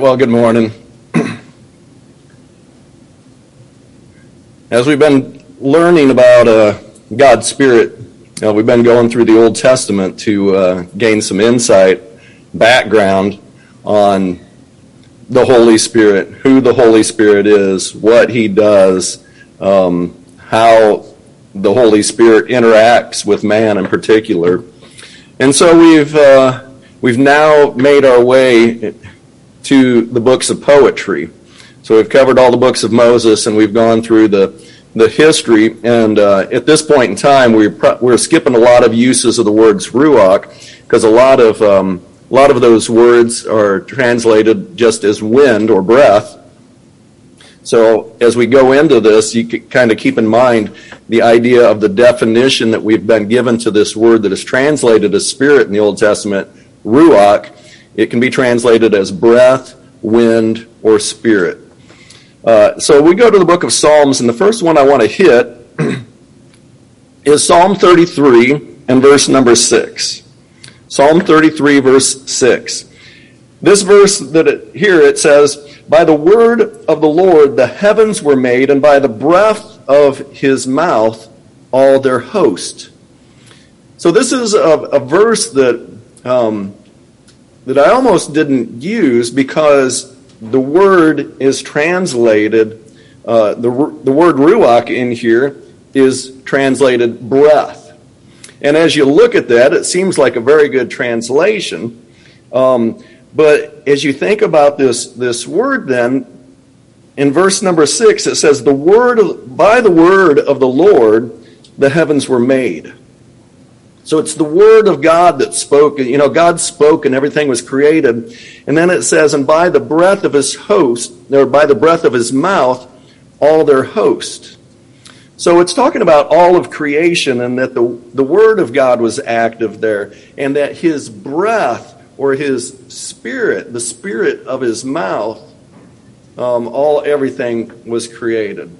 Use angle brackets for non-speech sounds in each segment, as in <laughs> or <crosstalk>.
well, good morning. As we've been learning about uh, God's Spirit, uh, we've been going through the Old Testament to uh, gain some insight, background on the Holy Spirit, who the Holy Spirit is, what He does, um, how the Holy Spirit interacts with man in particular. And so we've, uh, we've now made our way to the books of poetry. So we've covered all the books of Moses and we've gone through the, the history. And uh, at this point in time, we're, we're skipping a lot of uses of the words ruach because a lot of, um, a lot of those words are translated just as wind or breath. So as we go into this, you kind of keep in mind the idea of the definition that we've been given to this word that is translated as spirit in the Old Testament, ruach. It can be translated as breath, wind, or spirit. Uh, so we go to the book of Psalms, and the first one I want to hit <clears throat> is Psalm 33 and verse number 6. Psalm 33, verse 6. This verse that it, here it says, By the word of the Lord the heavens were made, and by the breath of his mouth all their host. So this is a, a verse that um, that I almost didn't use because the word is translated, uh, the, the word ruach in here is translated breath. And as you look at that, it seems like a very good translation. Um, but as you think about this, this word, then, in verse number six, it says, the word of, by the word of the Lord, the heavens were made. So it's the word of God that spoke. You know, God spoke and everything was created. And then it says, and by the breath of his host, or by the breath of his mouth, all their host. So it's talking about all of creation and that the, the word of God was active there and that his breath or his spirit, the spirit of his mouth, um, all everything was created.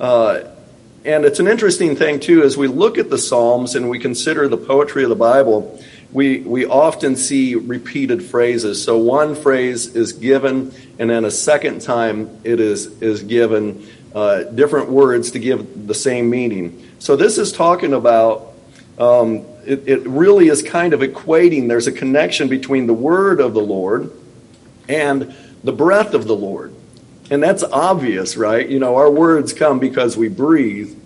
Uh, and it's an interesting thing, too, as we look at the Psalms and we consider the poetry of the Bible, we, we often see repeated phrases. So one phrase is given, and then a second time it is, is given uh, different words to give the same meaning. So this is talking about, um, it, it really is kind of equating, there's a connection between the word of the Lord and the breath of the Lord. And that's obvious, right? You know, our words come because we breathe.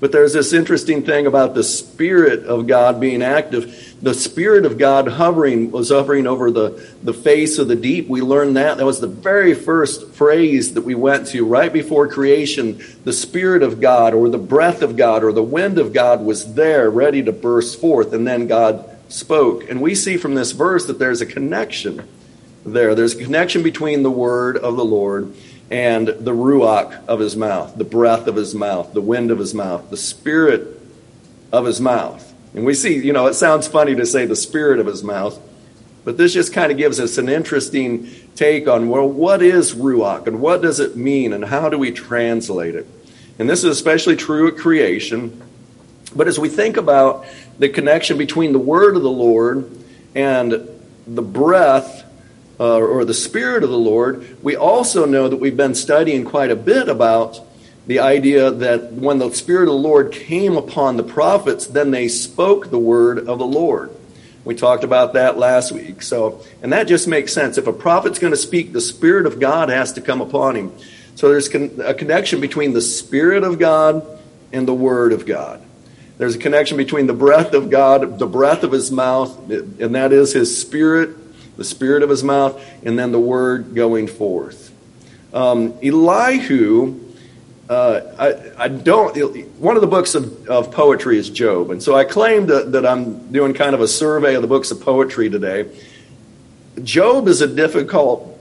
But there's this interesting thing about the Spirit of God being active. The Spirit of God hovering was hovering over the, the face of the deep. We learned that. That was the very first phrase that we went to right before creation. The Spirit of God, or the breath of God, or the wind of God was there ready to burst forth. And then God spoke. And we see from this verse that there's a connection there. There's a connection between the word of the Lord and the ruach of his mouth, the breath of his mouth, the wind of his mouth, the spirit of his mouth. And we see, you know, it sounds funny to say the spirit of his mouth, but this just kind of gives us an interesting take on, well, what is ruach and what does it mean and how do we translate it? And this is especially true at creation. But as we think about the connection between the word of the Lord and the breath uh, or the Spirit of the Lord, we also know that we've been studying quite a bit about the idea that when the Spirit of the Lord came upon the prophets, then they spoke the word of the Lord. We talked about that last week. So, and that just makes sense. If a prophet's going to speak, the Spirit of God has to come upon him. So there's a connection between the Spirit of God and the Word of God. There's a connection between the breath of God, the breath of His mouth, and that is His Spirit the spirit of his mouth, and then the word going forth. Um, Elihu, uh, I, I, don't, one of the books of, of poetry is Job. And so I claim that, that I'm doing kind of a survey of the books of poetry today. Job is a difficult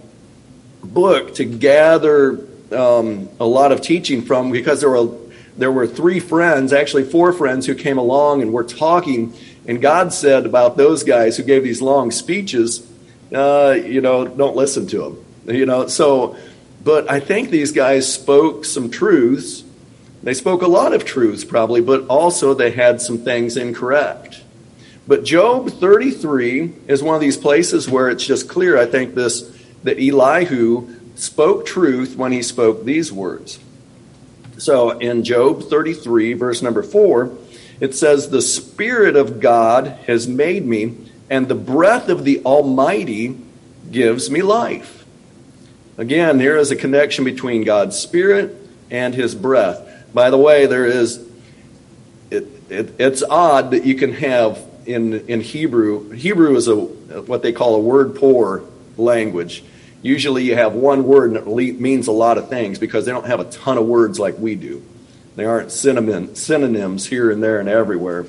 book to gather um, a lot of teaching from because there were there were three friends, actually four friends, who came along and were talking. And God said about those guys who gave these long speeches, uh, you know, don't listen to them. You know, so, but I think these guys spoke some truths. They spoke a lot of truths, probably, but also they had some things incorrect. But Job 33 is one of these places where it's just clear. I think this that Elihu spoke truth when he spoke these words. So in Job 33, verse number 4, it says, The Spirit of God has made me, and the breath of the Almighty gives me life. Again, there is a connection between God's Spirit and His breath. By the way, there is, it, it, it's odd that you can have in, in Hebrew, Hebrew is a, what they call a word poor language. Usually you have one word and it means a lot of things because they don't have a ton of words like we do. They aren't synonyms here and there and everywhere.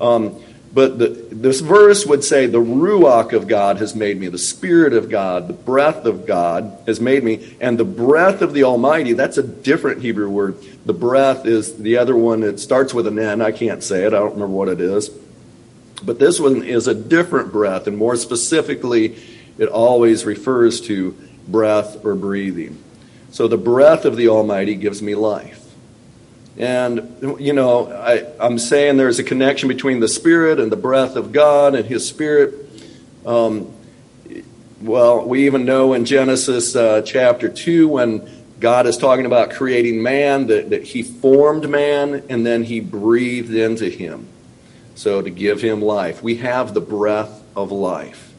Um, but the, this verse would say, The Ruach of God has made me, the Spirit of God, the breath of God has made me, and the breath of the Almighty, that's a different Hebrew word. The breath is the other one, it starts with an N. I can't say it, I don't remember what it is. But this one is a different breath, and more specifically, it always refers to breath or breathing. So the breath of the Almighty gives me life. And, you know, I, am saying there's a connection between the Spirit and the breath of God and His Spirit. Um, well, we even know in Genesis uh, chapter 2 when God is talking about creating man, that, that He formed man and then He breathed into him. So to give him life. We have the breath of life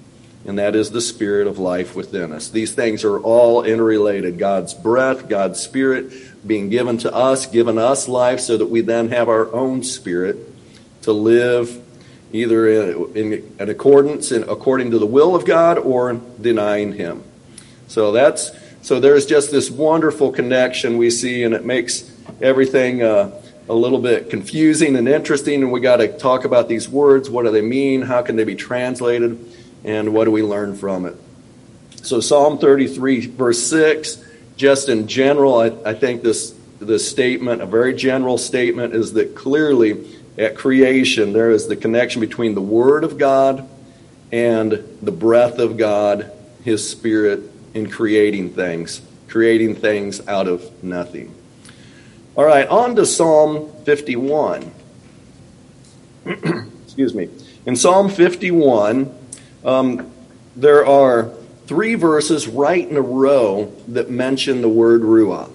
and that is the spirit of life within us. These things are all interrelated. God's breath, God's spirit being given to us, given us life so that we then have our own spirit to live either in, in, in accordance in, according to the will of God or denying him. So that's so there's just this wonderful connection we see and it makes everything uh, a little bit confusing and interesting and we got to talk about these words what do they mean how can they be translated and what do we learn from it? So, Psalm 33, verse 6, just in general, I, I think this, this statement, a very general statement, is that clearly at creation there is the connection between the Word of God and the breath of God, His Spirit, in creating things, creating things out of nothing. All right, on to Psalm 51. <clears throat> Excuse me. In Psalm 51, um, there are three verses right in a row that mention the word ruach.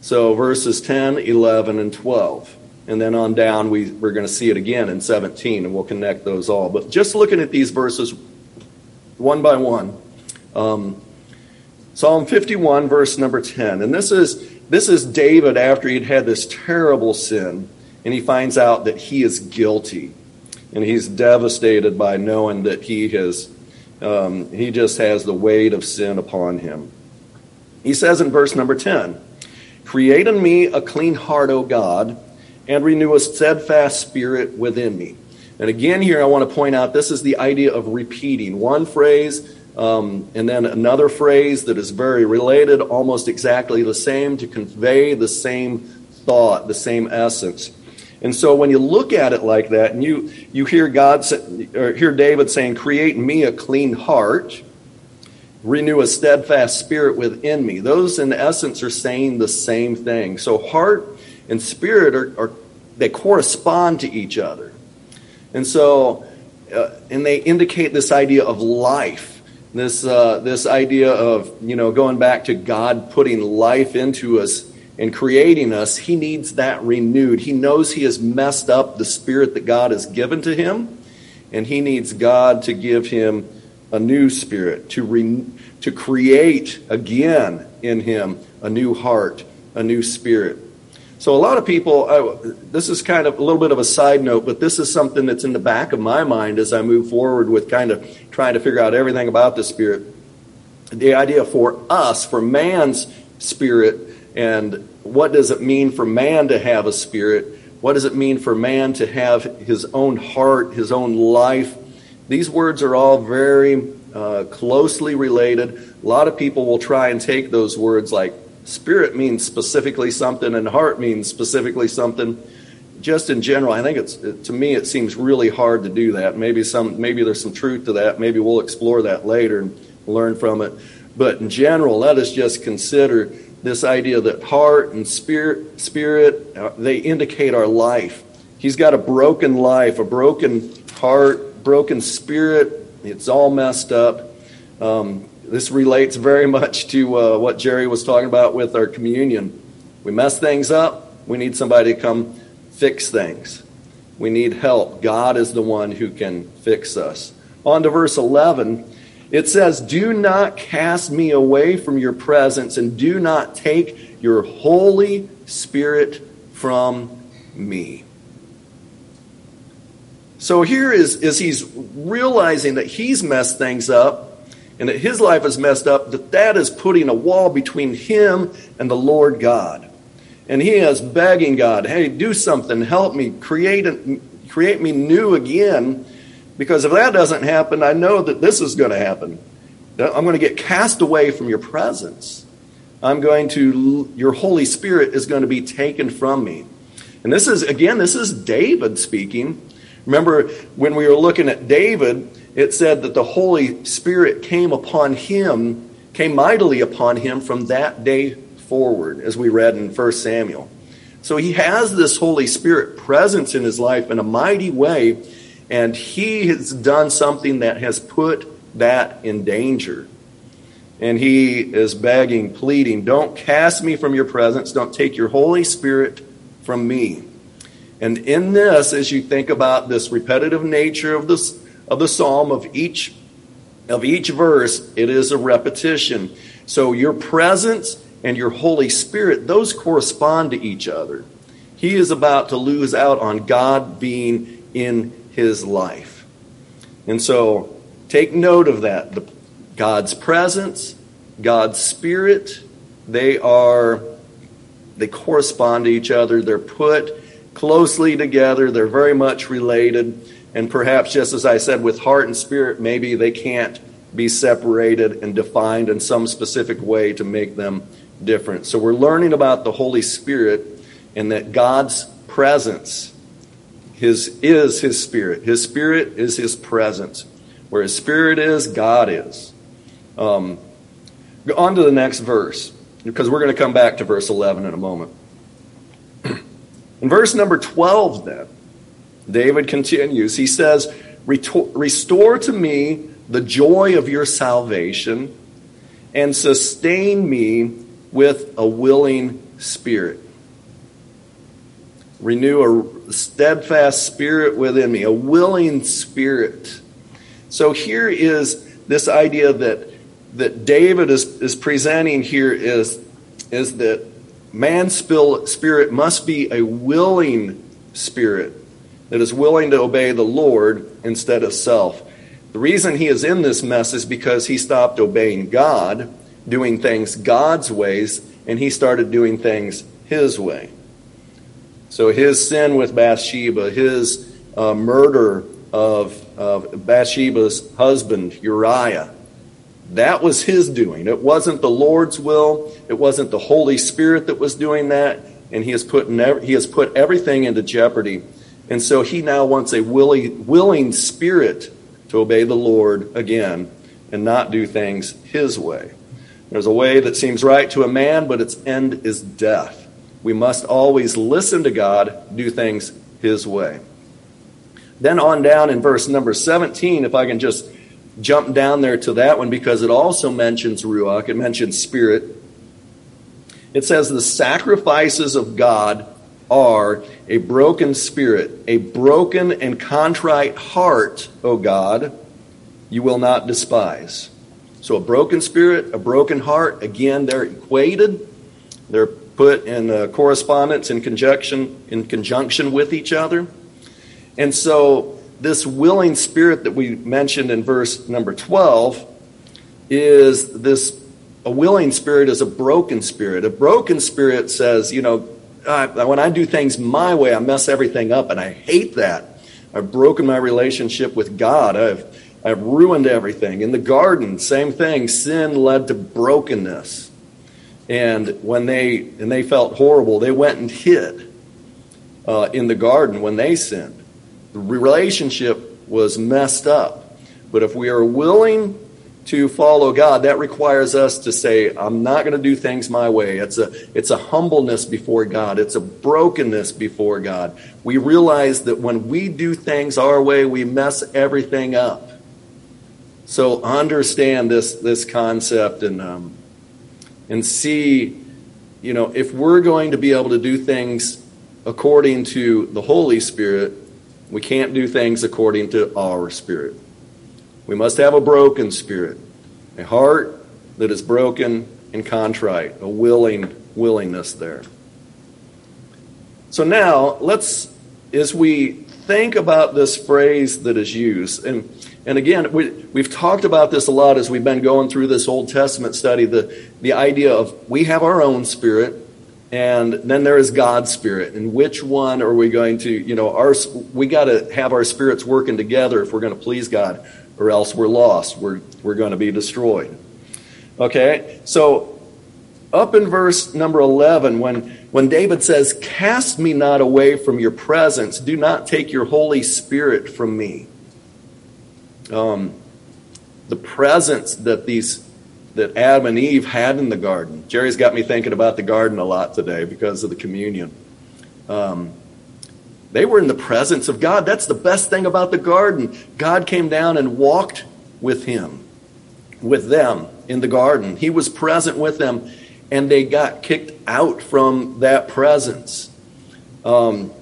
So verses 10, 11, and 12. And then on down, we, we're going to see it again in 17, and we'll connect those all. But just looking at these verses one by one, um, Psalm 51, verse number 10. And this is, this is David after he'd had this terrible sin, and he finds out that he is guilty and he's devastated by knowing that he has um, he just has the weight of sin upon him. He says in verse number 10, Create in me a clean heart, O God, and renew a steadfast spirit within me. And again, here I want to point out this is the idea of repeating one phrase um, and then another phrase that is very related, almost exactly the same, to convey the same thought, the same essence. And so when you look at it like that, and you, you hear God or hear David saying, "Create in me a clean heart, renew a steadfast spirit within me," those in essence are saying the same thing. So heart and spirit are, are they correspond to each other, and so uh, and they indicate this idea of life. This uh, this idea of you know going back to God putting life into us in creating us, he needs that renewed. He knows he has messed up the spirit that God has given to him, and he needs God to give him a new spirit, to, re- to create again in him a new heart, a new spirit. So, a lot of people, I, this is kind of a little bit of a side note, but this is something that's in the back of my mind as I move forward with kind of trying to figure out everything about the Spirit. The idea for us, for man's spirit, and what does it mean for man to have a spirit? What does it mean for man to have his own heart, his own life? These words are all very uh, closely related. A lot of people will try and take those words like spirit means specifically something and heart means specifically something. Just in general, I think it's to me it seems really hard to do that. Maybe some maybe there's some truth to that. Maybe we'll explore that later and learn from it. But in general, let us just consider this idea that heart and spirit, spirit uh, they indicate our life. He's got a broken life, a broken heart, broken spirit. It's all messed up. Um, this relates very <laughs> much to uh, what Jerry was talking about with our communion. We mess things up, we need somebody to come fix things. We need help. God is the one who can fix us. On to verse 11. It says, Do not cast me away from your presence, and do not take your Holy Spirit from me. So here is, is he's realizing that he's messed things up and that his life is messed up, that that is putting a wall between him and the Lord God. And he is begging God, hey, do something, help me, create, a, create me new again. Because if that doesn't happen, I know that this is going to happen. I'm going to get cast away from your presence. I'm going to, your Holy Spirit is going to be taken from me. And this is, again, this is David speaking. Remember when we were looking at David, it said that the Holy Spirit came upon him, came mightily upon him from that day forward, as we read in 1 Samuel. So he has this Holy Spirit presence in his life in a mighty way, and he has done something that has put that in danger. And he is begging, pleading, Don't cast me from your presence. Don't take your Holy Spirit from me. And in this, as you think about this repetitive nature of this of the psalm of each of each verse, it is a repetition. So your presence and your Holy Spirit, those correspond to each other. He is about to lose out on God being in his life. And so take note of that. The, God's presence, God's Spirit, they are, they correspond to each other. They're put closely together. They're very much related. And perhaps, just as I said, with heart and spirit, maybe they can't be separated and defined in some specific way to make them different. So we're learning about the Holy Spirit and that God's presence his, is His Spirit. His Spirit is His presence. Where His Spirit is, God is. Um, on to the next verse, because we're going to come back to verse 11 in a moment. <clears throat> In verse number 12, then, David continues. He says, Restore to me the joy of your salvation and sustain me with a willing spirit. Renew a steadfast spirit within me, a willing spirit. So here is this idea that, that David is, is presenting here is, is that man's spirit must be a willing spirit that is willing to obey the Lord instead of self. The reason he is in this mess is because he stopped obeying God, doing things God's ways, and he started doing things his way. So his sin with Bathsheba, his uh, murder of, of Bathsheba's husband, Uriah, that was his doing. It wasn't the Lord's will. It wasn't the Holy Spirit that was doing that. And he has put, he has put everything into jeopardy and so he now wants a willing, willing spirit to obey the Lord again and not do things his way. There's a way that seems right to a man, but its end is death. We must always listen to God, do things his way. Then on down in verse number 17, if I can just jump down there to that one because it also mentions Ruach, it mentions spirit. It says, The sacrifices of God are a broken spirit, a broken and contrite heart, O God, you will not despise. So a broken spirit, a broken heart, again, they're equated. They're put in uh, correspondence in conjunction in conjunction with each other. And so this willing spirit that we mentioned in verse number 12 is this a willing spirit is a broken spirit. A broken spirit says, you know, uh, when I do things my way, I mess everything up, and I hate that. I've broken my relationship with God. I've I've ruined everything. In the garden, same thing. Sin led to brokenness. And when they and they felt horrible, they went and hid uh, in the garden when they sinned. The relationship was messed up. But if we are willing to follow God, that requires us to say, I'm not going to do things my way. It's a, it's a humbleness before God. It's a brokenness before God. We realize that when we do things our way, we mess everything up. So understand this this concept and um, and see, you know, if we're going to be able to do things according to the Holy Spirit, we can't do things according to our spirit. We must have a broken spirit, a heart that is broken and contrite, a willing willingness there. So now let's, as we think about this phrase that is used, and and again, we, we've talked about this a lot as we've been going through this Old Testament study the, the idea of we have our own spirit, and then there is God's spirit. And which one are we going to, you know, our, we got to have our spirits working together if we're going to please God, or else we're lost. We're, we're going to be destroyed. Okay? So, up in verse number 11, when, when David says, Cast me not away from your presence, do not take your Holy Spirit from me the presence that these that Adam and Eve had in the garden. Jerry's got me thinking about the garden a lot today because of the communion. Um, they were in the presence of God. That's the best thing about the garden. God came down and walked with him, with them in the garden. He was present with them, and they got kicked out from that presence. Um,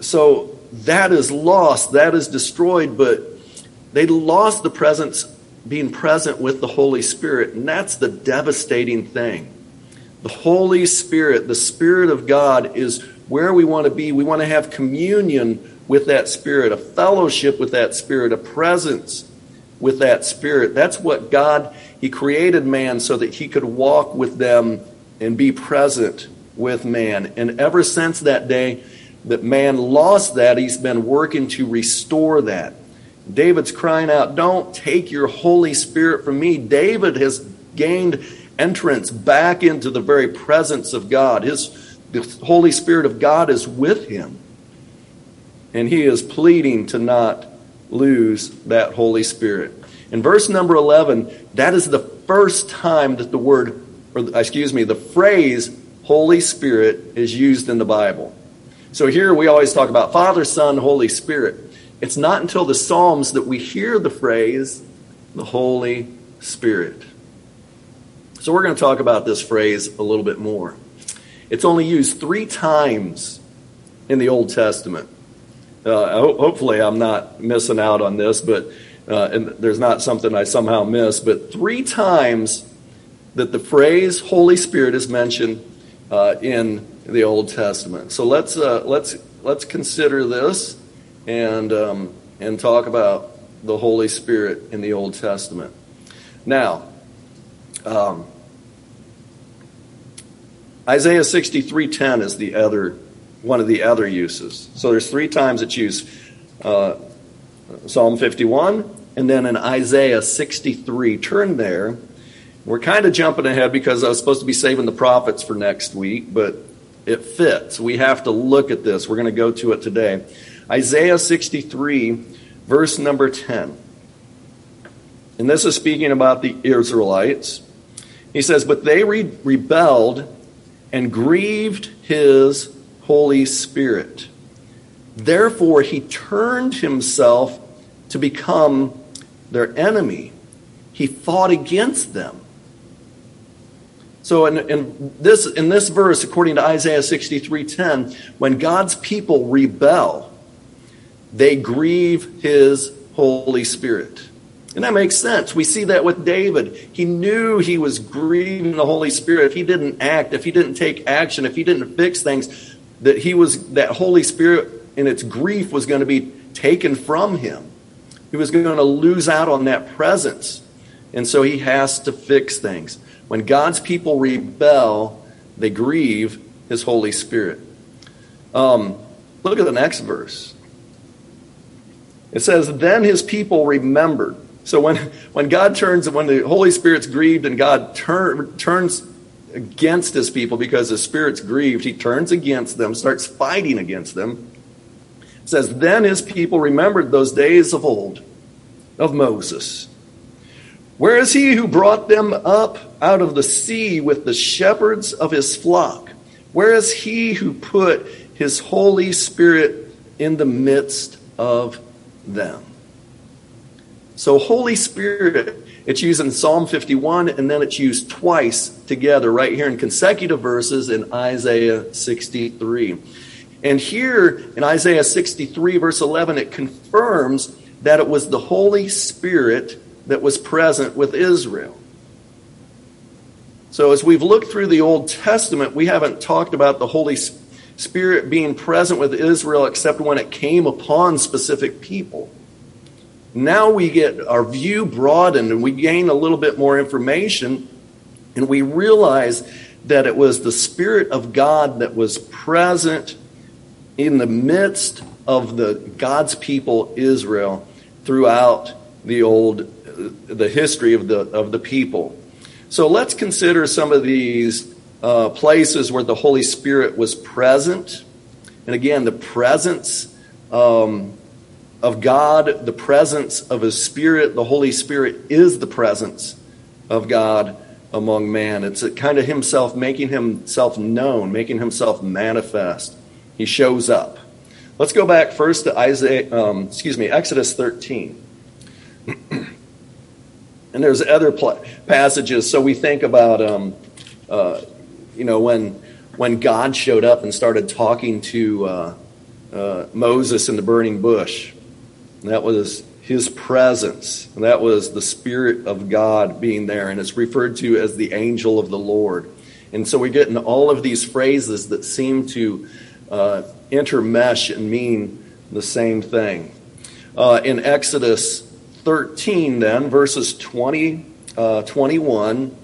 so that is lost, that is destroyed, but they lost the presence, being present with the Holy Spirit, and that's the devastating thing. The Holy Spirit, the Spirit of God, is where we want to be. We want to have communion with that Spirit, a fellowship with that Spirit, a presence with that Spirit. That's what God, He created man so that He could walk with them and be present with man. And ever since that day that man lost that, He's been working to restore that. David's crying out, Don't take your Holy Spirit from me. David has gained entrance back into the very presence of God. His, the Holy Spirit of God is with him. And he is pleading to not lose that Holy Spirit. In verse number 11, that is the first time that the word, or excuse me, the phrase Holy Spirit is used in the Bible. So here we always talk about Father, Son, Holy Spirit. It's not until the Psalms that we hear the phrase, the Holy Spirit. So we're going to talk about this phrase a little bit more. It's only used three times in the Old Testament. Uh, hopefully, I'm not missing out on this, but uh, and there's not something I somehow missed. But three times that the phrase Holy Spirit is mentioned uh, in the Old Testament. So let's uh, let's let's consider this and, um, and talk about the Holy Spirit in the Old Testament. Now, um, Isaiah 63:10 is the other one of the other uses. So there's three times it's used. Uh, Psalm 51, and then in Isaiah 63. Turn there. We're kind of jumping ahead because I was supposed to be saving the prophets for next week, but it fits. We have to look at this. We're going to go to it today. Isaiah 63, verse number 10. And this is speaking about the Israelites. He says, But they re- rebelled and grieved his Holy Spirit. Therefore, he turned himself to become their enemy. He fought against them. So in, in, this, in this verse, according to Isaiah 63:10, when God's people rebel, they grieve his Holy Spirit. And that makes sense. We see that with David. He knew he was grieving the Holy Spirit. If he didn't act, if he didn't take action, if he didn't fix things, that he was that Holy Spirit in its grief was going to be taken from him. He was going to lose out on that presence. And so he has to fix things. When God's people rebel, they grieve his Holy Spirit. Um, look at the next verse. It says, Then his people remembered. So when, when God turns, when the Holy Spirit's grieved and God turn, turns against his people because his spirit's grieved, he turns against them, starts fighting against them. It says, Then his people remembered those days of old, of Moses. Where is he who brought them up out of the sea with the shepherds of his flock? Where is he who put his Holy Spirit in the midst of them. So, Holy Spirit, it's used in Psalm 51, and then it's used twice together right here in consecutive verses in Isaiah 63. And here in Isaiah 63, verse 11, it confirms that it was the Holy Spirit that was present with Israel. So, as we've looked through the Old Testament, we haven't talked about the Holy Spirit being present with Israel except when it came upon specific people. Now we get our view broadened and we gain a little bit more information and we realize that it was the Spirit of God that was present in the midst of the God's people Israel throughout the old the history of the of the people. So let's consider some of these uh, places where the Holy Spirit was present. And again, the presence um, of God, the presence of His Spirit, the Holy Spirit is the presence of God among man. It's kind of Himself making Himself known, making Himself manifest. He shows up. Let's go back first to Isaiah, um, excuse me, Exodus 13. <clears throat> and there's other pl- passages. So we think about, um, uh, you know, when when God showed up and started talking to uh, uh, Moses in the burning bush that was his presence. And that was the Spirit of God being there. And it's referred to as the angel of the Lord. And so we get in all of these phrases that seem to uh, intermesh and mean the same thing. Uh, in Exodus 13, then, verses 20, uh, 21, uh,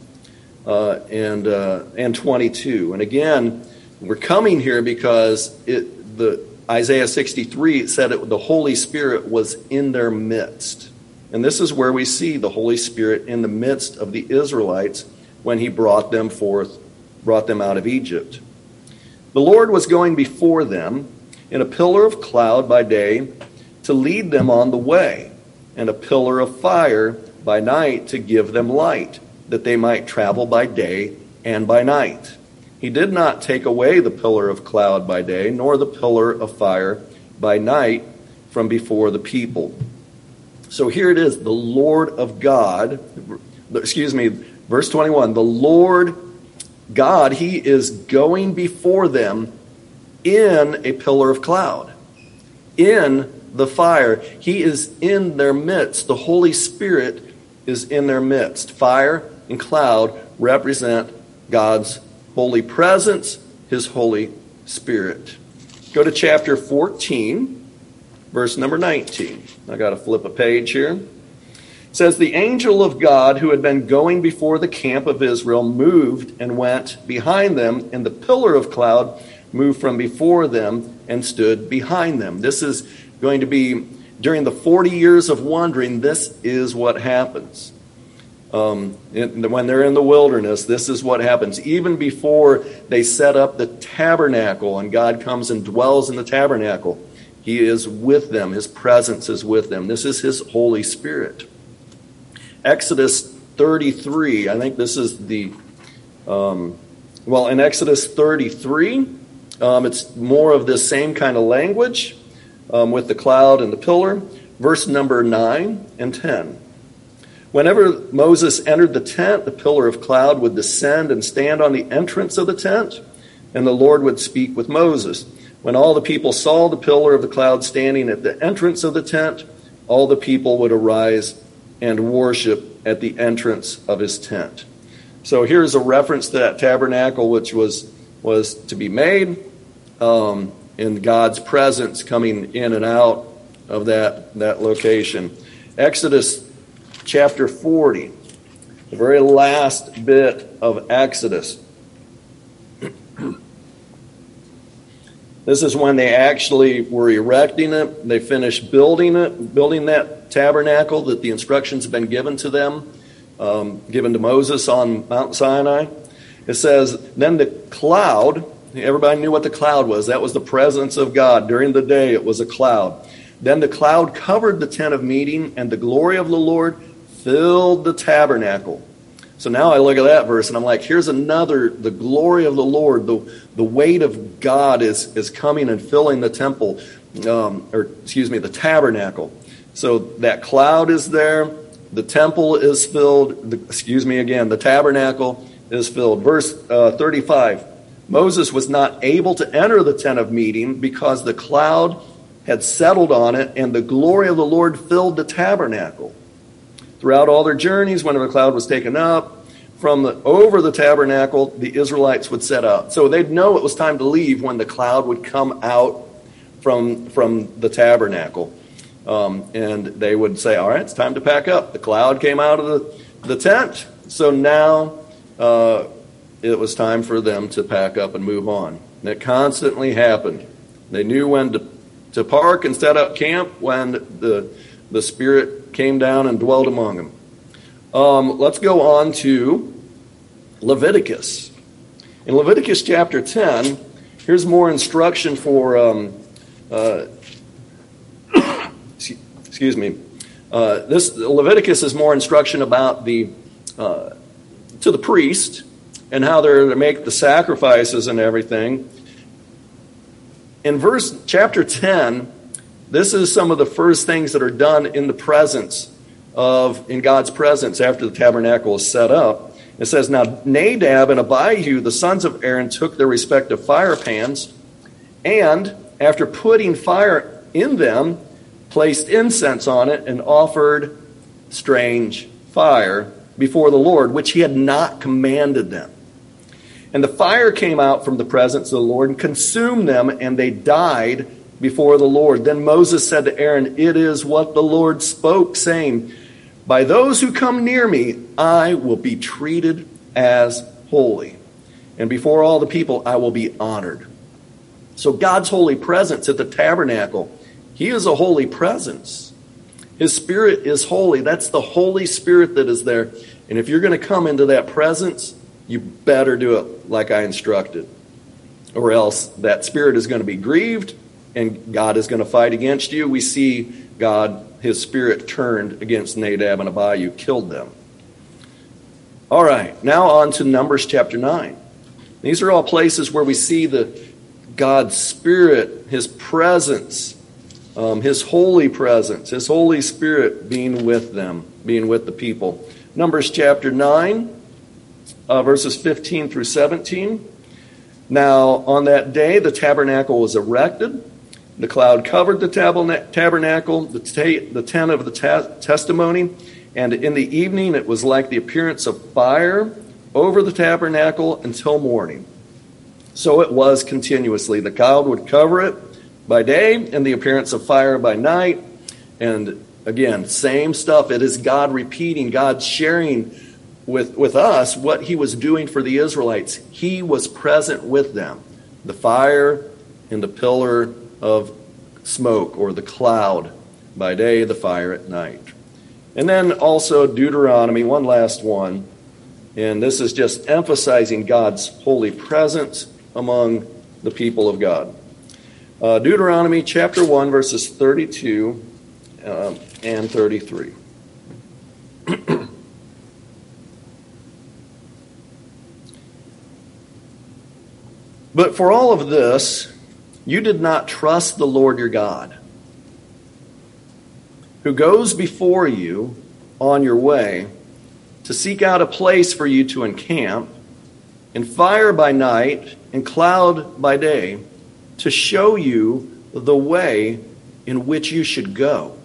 and, uh, and 22. And again, we're coming here because it, the, Isaiah 63 said it, the Holy Spirit was in their midst. And this is where we see the Holy Spirit in the midst of the Israelites when he brought them forth, brought them out of Egypt. The Lord was going before them in a pillar of cloud by day to lead them on the way, and a pillar of fire by night to give them light, that they might travel by day and by night. He did not take away the pillar of cloud by day, nor the pillar of fire by night from before the people. So here it is the Lord of God, excuse me, verse 21 the Lord God, He is going before them in a pillar of cloud, in the fire. He is in their midst. The Holy Spirit is in their midst. Fire and cloud represent God's holy presence, his Holy Spirit. Go to chapter 14, verse number 19. I got to flip a page here. It says, The angel of God who had been going before the camp of Israel moved and went behind them, and the pillar of cloud moved from before them and stood behind them. This is going to be during the 40 years of wandering, this is what happens. Um, when they're in the wilderness, this is what happens. Even before they set up the tabernacle and God comes and dwells in the tabernacle, He is with them. His presence is with them. This is His Holy Spirit. Exodus 33, I think this is the, um, well, in Exodus 33, um, it's more of this same kind of language um, with the cloud and the pillar. Verse number 9 and 10. Whenever Moses entered the tent, the pillar of cloud would descend and stand on the entrance of the tent, and the Lord would speak with Moses. When all the people saw the pillar of the cloud standing at the entrance of the tent, all the people would arise and worship at the entrance of his tent. So here's a reference to that tabernacle which was, was to be made um, in God's presence coming in and out of that, that location. Exodus chapter 40, the very last bit of Exodus. this is when they actually were erecting it. They finished building it, building that tabernacle that the instructions have been given to them, um, given to Moses on Mount Sinai. It says, Then the cloud, everybody knew what the cloud was. That was the presence of God. During the day, it was a cloud. Then the cloud covered the tent of meeting, and the glory of the Lord filled the tabernacle. So now I look at that verse and I'm like, here's another, the glory of the Lord, the, the weight of God is, is coming and filling the temple, um, or excuse me, the tabernacle. So that cloud is there. The temple is filled. The, excuse me again. The tabernacle is filled. Verse uh, 35 Moses was not able to enter the tent of meeting because the cloud had settled on it, and the glory of the Lord filled the tabernacle. Throughout all their journeys, whenever the cloud was taken up from the, over the tabernacle, the Israelites would set out. So they'd know it was time to leave when the cloud would come out from, from the tabernacle. Um, and they would say, All right, it's time to pack up. The cloud came out of the, the tent. So now uh, it was time for them to pack up and move on. And it constantly happened. They knew when to, to park and set up camp when the, the Spirit came down and dwelt among them. Um, let's go on to Leviticus. In Leviticus chapter 10, here's more instruction for, um, uh, <coughs> excuse me, uh, this Leviticus is more instruction about the, uh, to the priest and how they're to make the sacrifices and everything. In verse chapter 10, this is some of the first things that are done in the presence of, in God's presence after the tabernacle is set up. It says, Now Nadab and Abihu, the sons of Aaron, took their respective fire pans, and after putting fire in them, placed incense on it, and offered strange fire before the Lord, which he had not commanded them. And the fire came out from the presence of the Lord and consumed them, and they died before the Lord. Then Moses said to Aaron, It is what the Lord spoke, saying, By those who come near me, I will be treated as holy. And before all the people, I will be honored. So God's holy presence at the tabernacle, He is a holy presence. His Spirit is holy. That's the Holy Spirit that is there. And if you're going to come into that presence, you better do it like I instructed. Or else that Spirit is going to be grieved and God is going to fight against you. We see God, his spirit turned against Nadab and Abihu, killed them. All right, now on to Numbers chapter 9. These are all places where we see the God's Spirit, His presence, um, His holy presence, His Holy Spirit being with them, being with the people. Numbers chapter 9, uh, verses 15 through 17. Now, on that day, the tabernacle was erected the cloud covered the tabernacle, the, the tent of the testimony, and in the evening it was like the appearance of fire over the tabernacle until morning. So it was continuously. The cloud would cover it by day, and the appearance of fire by night. And again, same stuff. It is God repeating, God sharing with, with us what he was doing for the Israelites. He was present with them. The fire and the pillar of smoke or the cloud by day, the fire at night. And then also Deuteronomy, one last one. And this is just emphasizing God's holy presence among the people of God. Uh, Deuteronomy chapter 1, verses 32 uh, and 33. <clears throat> but for all of this, you did not trust the Lord your God, who goes before you on your way to seek out a place for you to encamp, in fire by night and cloud by day, to show you the way in which you should go.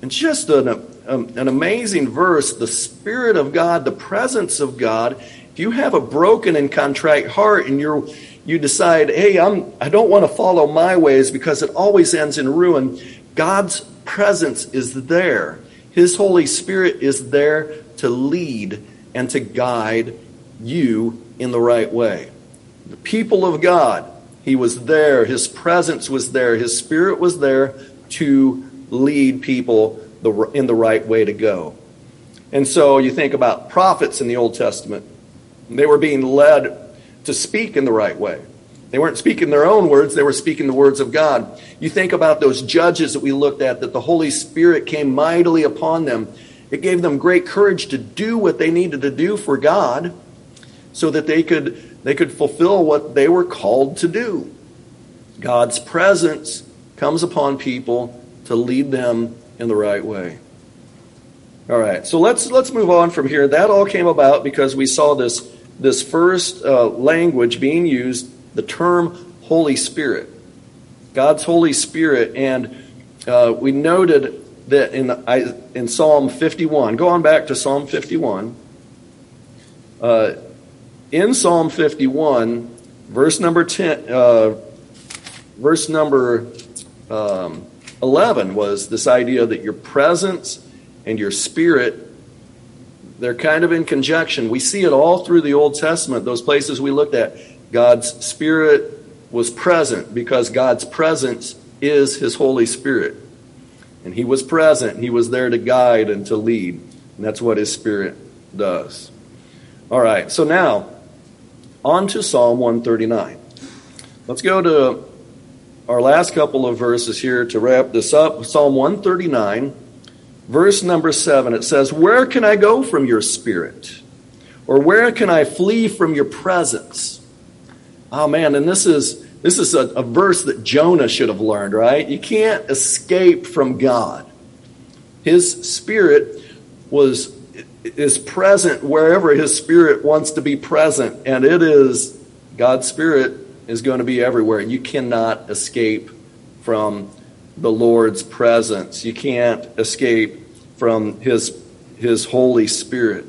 And just an, um, an amazing verse the Spirit of God, the presence of God. If you have a broken and contrite heart and you're you decide, hey, I'm, I don't want to follow my ways because it always ends in ruin, God's presence is there. His Holy Spirit is there to lead and to guide you in the right way. The people of God, He was there. His presence was there. His Spirit was there to lead people in the right way to go. And so you think about prophets in the Old Testament. They were being led to speak in the right way. They weren't speaking their own words, they were speaking the words of God. You think about those judges that we looked at, that the Holy Spirit came mightily upon them. It gave them great courage to do what they needed to do for God so that they could, they could fulfill what they were called to do. God's presence comes upon people to lead them in the right way. All right, so let's let's move on from here. That all came about because we saw this this first uh, language being used, the term Holy Spirit, God's Holy Spirit, and uh, we noted that in I, in Psalm 51. Go on back to Psalm 51. Uh, in Psalm 51, verse number 10, uh, verse number um, 11 was this idea that your presence and your spirit they're kind of in conjunction. We see it all through the Old Testament, those places we looked at. God's Spirit was present because God's presence is His Holy Spirit. And He was present, He was there to guide and to lead. And that's what His Spirit does. All right, so now, on to Psalm 139. Let's go to our last couple of verses here to wrap this up. Psalm 139 Verse number seven, it says, Where can I go from your spirit? Or where can I flee from your presence? Oh man, and this is this is a, a verse that Jonah should have learned, right? You can't escape from God. His spirit was is present wherever his spirit wants to be present, and it is God's spirit is going to be everywhere. You cannot escape from the Lord's presence. You can't escape from His, his Holy Spirit.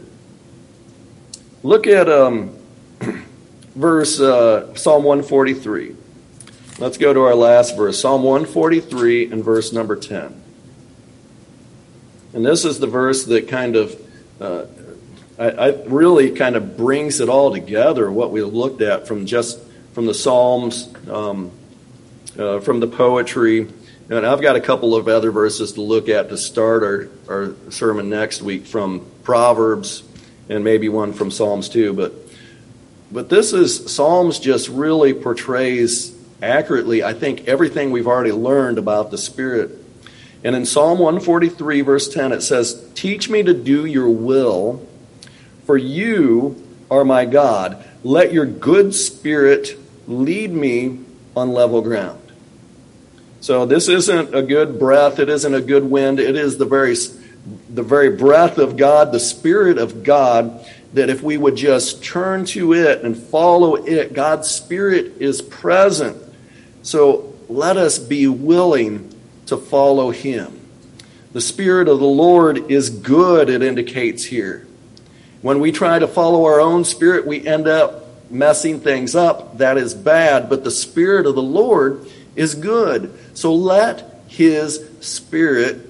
Look at um, <clears throat> verse uh, Psalm 143. Let's go to our last verse, Psalm 143 and verse number 10. And this is the verse that kind of, uh, I, I really kind of brings it all together, what we looked at from just from the Psalms, um, uh, from the poetry, and I've got a couple of other verses to look at to start our, our sermon next week from Proverbs and maybe one from Psalms too. But but this is Psalms just really portrays accurately, I think, everything we've already learned about the Spirit. And in Psalm 143, verse 10, it says, Teach me to do your will, for you are my God. Let your good spirit lead me on level ground. So this isn't a good breath. It isn't a good wind. It is the very, the very breath of God, the Spirit of God, that if we would just turn to it and follow it, God's Spirit is present. So let us be willing to follow Him. The Spirit of the Lord is good, it indicates here. When we try to follow our own spirit, we end up messing things up. That is bad. But the Spirit of the Lord is good. So let His Spirit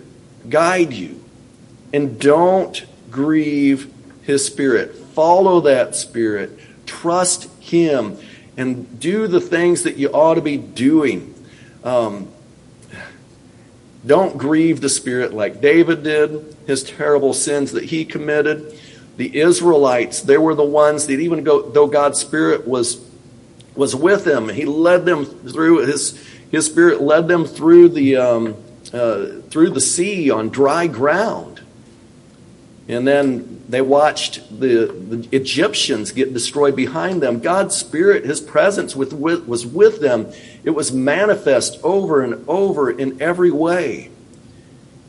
guide you. And don't grieve His Spirit. Follow that Spirit. Trust Him. And do the things that you ought to be doing. Um, don't grieve the Spirit like David did, his terrible sins that he committed. The Israelites, they were the ones that even though God's Spirit was, was with them, he led them through his his Spirit led them through the, um, uh, through the sea on dry ground. And then they watched the, the Egyptians get destroyed behind them. God's Spirit, His presence with, with, was with them. It was manifest over and over in every way.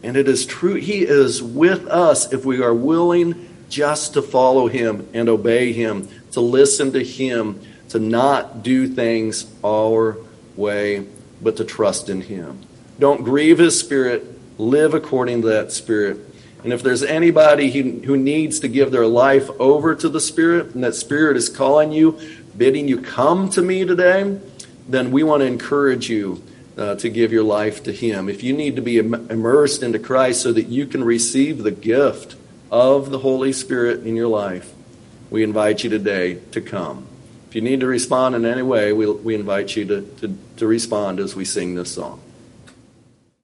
And it is true, He is with us if we are willing just to follow Him and obey Him, to listen to Him, to not do things our way but to trust in Him. Don't grieve His Spirit. Live according to that Spirit. And if there's anybody who needs to give their life over to the Spirit, and that Spirit is calling you, bidding you come to me today, then we want to encourage you uh, to give your life to Him. If you need to be immersed into Christ so that you can receive the gift of the Holy Spirit in your life, we invite you today to come. If you need to respond in any way, we, we invite you to, to, to respond as we sing this song.